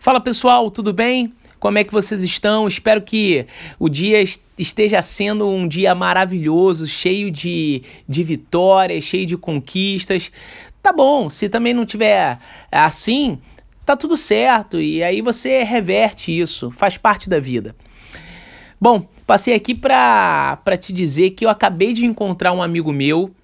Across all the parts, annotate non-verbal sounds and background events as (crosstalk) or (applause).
Fala pessoal, tudo bem? Como é que vocês estão? Espero que o dia esteja sendo um dia maravilhoso, cheio de, de vitórias, cheio de conquistas. Tá bom, se também não tiver assim, tá tudo certo. E aí você reverte isso, faz parte da vida. Bom, passei aqui para te dizer que eu acabei de encontrar um amigo meu.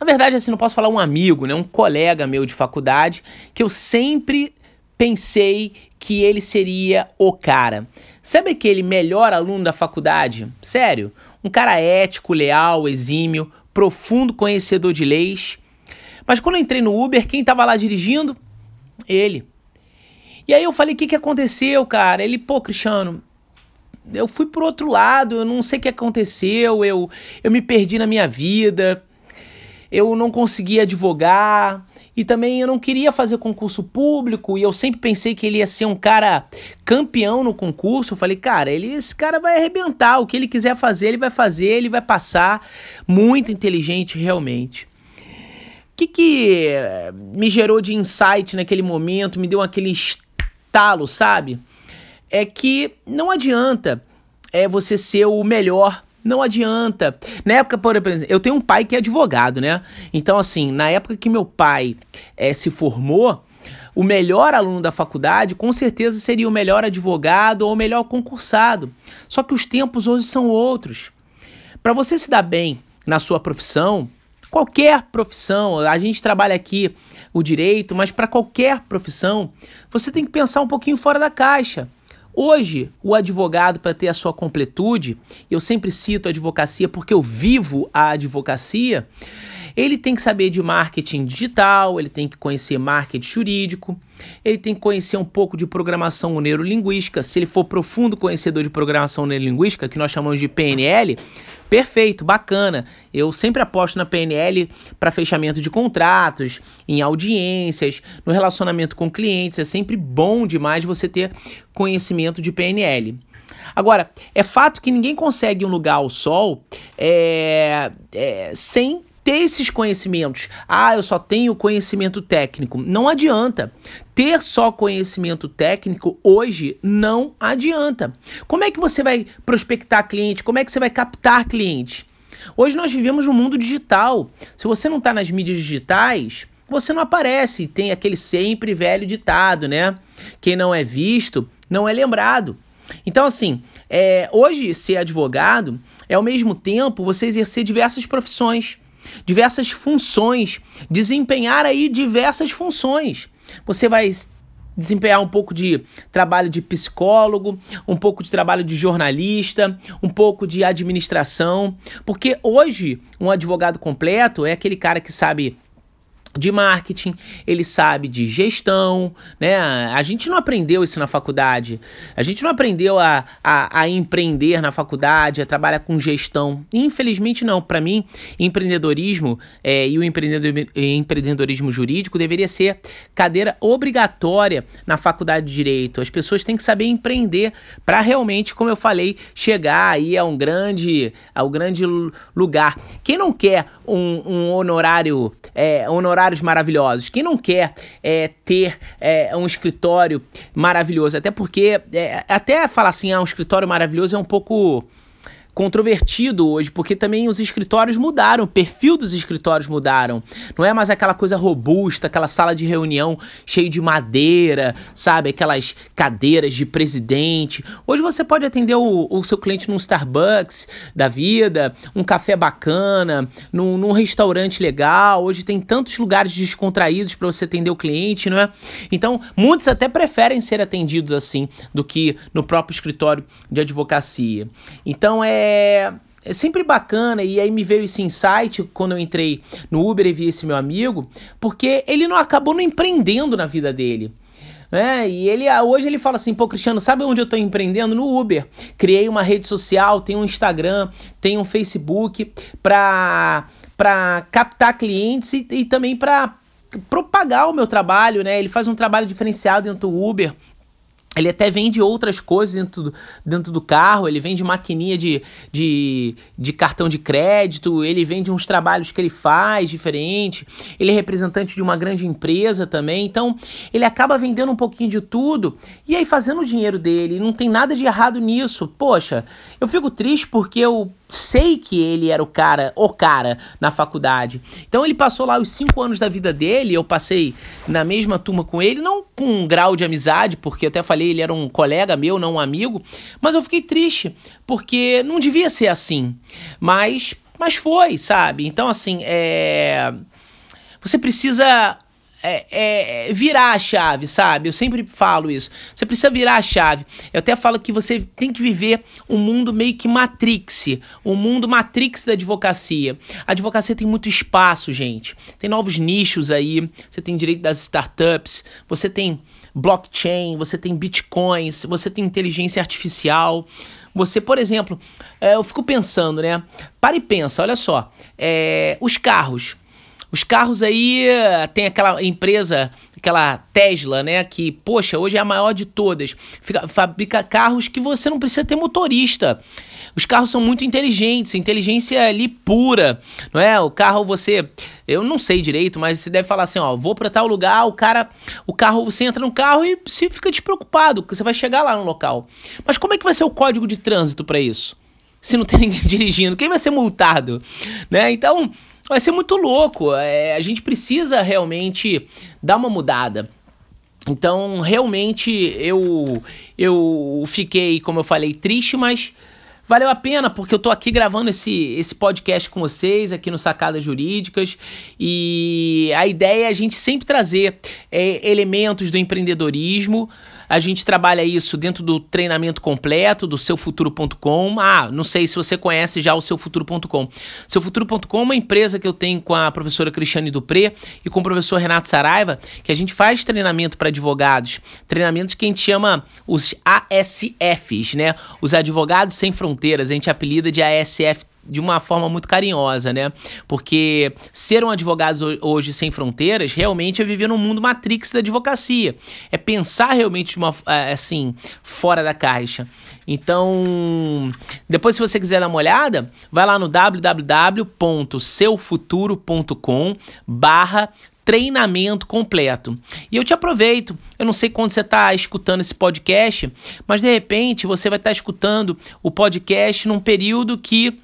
Na verdade, assim, não posso falar um amigo, né? Um colega meu de faculdade que eu sempre pensei que ele seria o cara. Sabe aquele melhor aluno da faculdade? Sério, um cara ético, leal, exímio, profundo conhecedor de leis. Mas quando eu entrei no Uber, quem estava lá dirigindo? Ele. E aí eu falei: o que, que aconteceu, cara? Ele, pô, Cristiano, eu fui pro outro lado, eu não sei o que aconteceu, eu, eu me perdi na minha vida, eu não consegui advogar, e também eu não queria fazer concurso público e eu sempre pensei que ele ia ser um cara campeão no concurso. Eu falei, cara, ele, esse cara vai arrebentar. O que ele quiser fazer, ele vai fazer, ele vai passar. Muito inteligente, realmente. O que, que eh, me gerou de insight naquele momento, me deu aquele estalo, sabe? É que não adianta é você ser o melhor não adianta. Na época, por exemplo, eu tenho um pai que é advogado, né? Então, assim, na época que meu pai é, se formou, o melhor aluno da faculdade com certeza seria o melhor advogado ou o melhor concursado. Só que os tempos hoje são outros. Para você se dar bem na sua profissão, qualquer profissão, a gente trabalha aqui o direito, mas para qualquer profissão, você tem que pensar um pouquinho fora da caixa. Hoje, o advogado, para ter a sua completude, eu sempre cito a advocacia porque eu vivo a advocacia, ele tem que saber de marketing digital, ele tem que conhecer marketing jurídico, ele tem que conhecer um pouco de programação neurolinguística. Se ele for profundo conhecedor de programação neurolinguística, que nós chamamos de PNL, Perfeito, bacana. Eu sempre aposto na PNL para fechamento de contratos, em audiências, no relacionamento com clientes. É sempre bom demais você ter conhecimento de PNL. Agora, é fato que ninguém consegue um lugar ao sol é, é, sem ter esses conhecimentos. Ah, eu só tenho conhecimento técnico. Não adianta. Ter só conhecimento técnico hoje não adianta. Como é que você vai prospectar cliente? Como é que você vai captar cliente? Hoje nós vivemos no mundo digital. Se você não está nas mídias digitais, você não aparece. Tem aquele sempre velho ditado, né? Quem não é visto não é lembrado. Então, assim, é, hoje ser advogado é ao mesmo tempo você exercer diversas profissões diversas funções, desempenhar aí diversas funções. Você vai desempenhar um pouco de trabalho de psicólogo, um pouco de trabalho de jornalista, um pouco de administração, porque hoje um advogado completo é aquele cara que sabe de marketing, ele sabe de gestão, né? A gente não aprendeu isso na faculdade. A gente não aprendeu a, a, a empreender na faculdade, a trabalhar com gestão. Infelizmente, não. Para mim, empreendedorismo é, e o empreendedor, empreendedorismo jurídico deveria ser cadeira obrigatória na faculdade de direito. As pessoas têm que saber empreender para realmente, como eu falei, chegar aí a um grande, ao grande lugar. Quem não quer um, um honorário, é, honorário maravilhosos. Quem não quer é, ter é, um escritório maravilhoso? Até porque, é, até falar assim, ah, um escritório maravilhoso é um pouco controvertido hoje, porque também os escritórios mudaram, o perfil dos escritórios mudaram. Não é mais aquela coisa robusta, aquela sala de reunião cheia de madeira, sabe? Aquelas cadeiras de presidente. Hoje você pode atender o, o seu cliente num Starbucks da vida, um café bacana, num, num restaurante legal. Hoje tem tantos lugares descontraídos para você atender o cliente, não é? Então, muitos até preferem ser atendidos assim do que no próprio escritório de advocacia. Então, é é, é sempre bacana, e aí me veio esse insight quando eu entrei no Uber e vi esse meu amigo, porque ele não acabou não empreendendo na vida dele. É, e ele ah, hoje ele fala assim, pô, Cristiano, sabe onde eu estou empreendendo? No Uber. Criei uma rede social, tem um Instagram, tem um Facebook para para captar clientes e, e também para propagar o meu trabalho, né? Ele faz um trabalho diferenciado dentro do Uber Ele até vende outras coisas dentro do, dentro do carro, ele vende maquininha de, de, de cartão de crédito, ele vende uns trabalhos que ele faz diferente, ele é representante de uma grande empresa também, então ele acaba vendendo um pouquinho de tudo e aí fazendo o dinheiro dele, não tem nada de errado nisso. Poxa, eu fico triste porque eu sei que ele era o cara, o cara na faculdade. Então ele passou lá os cinco anos da vida dele, eu passei na mesma turma com ele, não com um grau de amizade, porque até falei, ele era um colega meu, não um amigo, mas eu fiquei triste, porque não devia ser assim. Mas, mas foi, sabe? Então, assim, é. Você precisa é, é, virar a chave, sabe? Eu sempre falo isso. Você precisa virar a chave. Eu até falo que você tem que viver um mundo meio que matrix, um mundo matrix da advocacia. A advocacia tem muito espaço, gente. Tem novos nichos aí. Você tem direito das startups. Você tem blockchain. Você tem bitcoins. Você tem inteligência artificial. Você, por exemplo, é, eu fico pensando, né? Para e pensa, olha só. É, os carros. Os carros aí, tem aquela empresa, aquela Tesla, né? Que, poxa, hoje é a maior de todas. Fica, fabrica carros que você não precisa ter motorista. Os carros são muito inteligentes, inteligência ali pura, não é? O carro você, eu não sei direito, mas você deve falar assim, ó, vou para tal lugar, o cara, o carro, você entra no carro e você fica despreocupado, que você vai chegar lá no local. Mas como é que vai ser o código de trânsito para isso? Se não tem (laughs) ninguém dirigindo, quem vai ser multado, né? Então, vai ser muito louco. É, a gente precisa realmente dar uma mudada. Então, realmente, eu, eu fiquei, como eu falei, triste, mas valeu a pena, porque eu tô aqui gravando esse, esse podcast com vocês, aqui no Sacadas Jurídicas, e a ideia é a gente sempre trazer é, elementos do empreendedorismo, a gente trabalha isso dentro do treinamento completo do seufuturo.com. Ah, não sei se você conhece já o seufuturo.com. Seufuturo.com é uma empresa que eu tenho com a professora Cristiane Dupré e com o professor Renato Saraiva, que a gente faz treinamento para advogados, treinamentos que a gente chama os ASFs, né? Os Advogados Sem Fronteiras, a gente apelida de ASF de uma forma muito carinhosa, né? Porque ser um advogado hoje sem fronteiras realmente é viver num mundo matrix da advocacia. É pensar realmente de uma, é, assim, fora da caixa. Então, depois se você quiser dar uma olhada, vai lá no www.seufuturo.com barra treinamento completo. E eu te aproveito, eu não sei quando você está escutando esse podcast, mas de repente você vai estar tá escutando o podcast num período que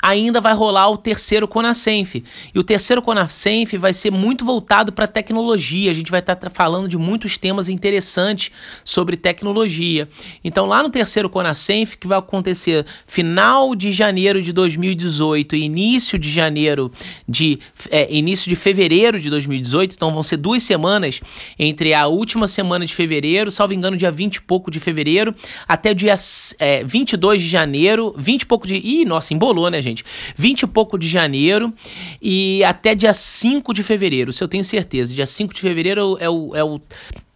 ainda vai rolar o terceiro Conasenf. E o terceiro Conasenf vai ser muito voltado para tecnologia. A gente vai estar tá falando de muitos temas interessantes sobre tecnologia. Então, lá no terceiro Conasenf, que vai acontecer final de janeiro de 2018 e início de janeiro de é, início de fevereiro de 2018, então vão ser duas semanas entre a última semana de fevereiro, salvo engano, dia 20 e pouco de fevereiro, até dia é, 22 de janeiro, 20 e pouco de. Ih, nossa, embolou né, gente? 20 e pouco de janeiro e até dia 5 de fevereiro, isso eu tenho certeza. Dia 5 de fevereiro é o, é o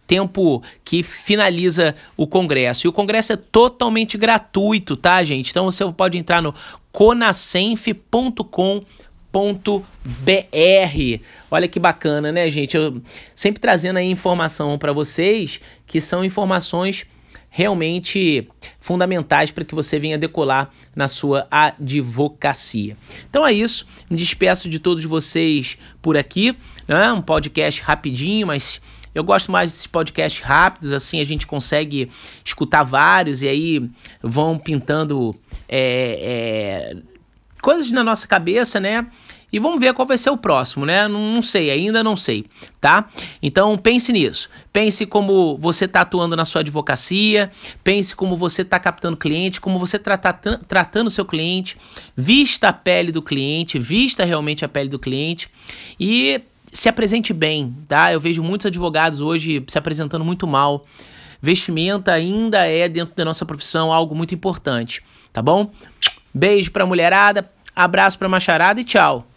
tempo que finaliza o congresso. E o congresso é totalmente gratuito, tá, gente? Então você pode entrar no conasenf.com br. Olha que bacana, né, gente? Eu sempre trazendo aí informação para vocês que são informações realmente fundamentais para que você venha decolar na sua advocacia. Então é isso, me despeço de todos vocês por aqui, né? um podcast rapidinho, mas eu gosto mais desses podcasts rápidos, assim a gente consegue escutar vários e aí vão pintando é, é, coisas na nossa cabeça, né? E vamos ver qual vai ser o próximo, né? Não, não sei, ainda não sei, tá? Então pense nisso. Pense como você está atuando na sua advocacia, pense como você está captando cliente, como você está tratando o seu cliente, vista a pele do cliente, vista realmente a pele do cliente e se apresente bem, tá? Eu vejo muitos advogados hoje se apresentando muito mal. Vestimenta ainda é, dentro da nossa profissão, algo muito importante, tá bom? Beijo pra mulherada, abraço pra macharada e tchau.